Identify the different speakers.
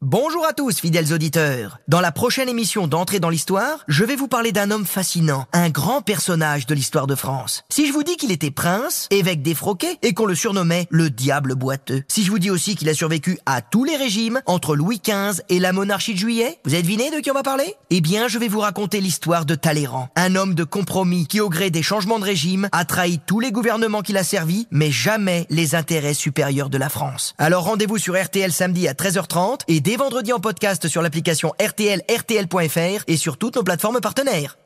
Speaker 1: Bonjour à tous, fidèles auditeurs. Dans la prochaine émission d'Entrée dans l'Histoire, je vais vous parler d'un homme fascinant, un grand personnage de l'histoire de France. Si je vous dis qu'il était prince, évêque défroqué, et qu'on le surnommait le diable boiteux. Si je vous dis aussi qu'il a survécu à tous les régimes, entre Louis XV et la monarchie de juillet, vous avez deviné de qui on va parler? Eh bien, je vais vous raconter l'histoire de Talleyrand, un homme de compromis qui, au gré des changements de régime, a trahi tous les gouvernements qu'il a servis, mais jamais les intérêts supérieurs de la France. Alors rendez-vous sur RTL samedi à 13h30 et dès vendredi en podcast sur l'application RTL, RTL.fr et sur toutes nos plateformes partenaires.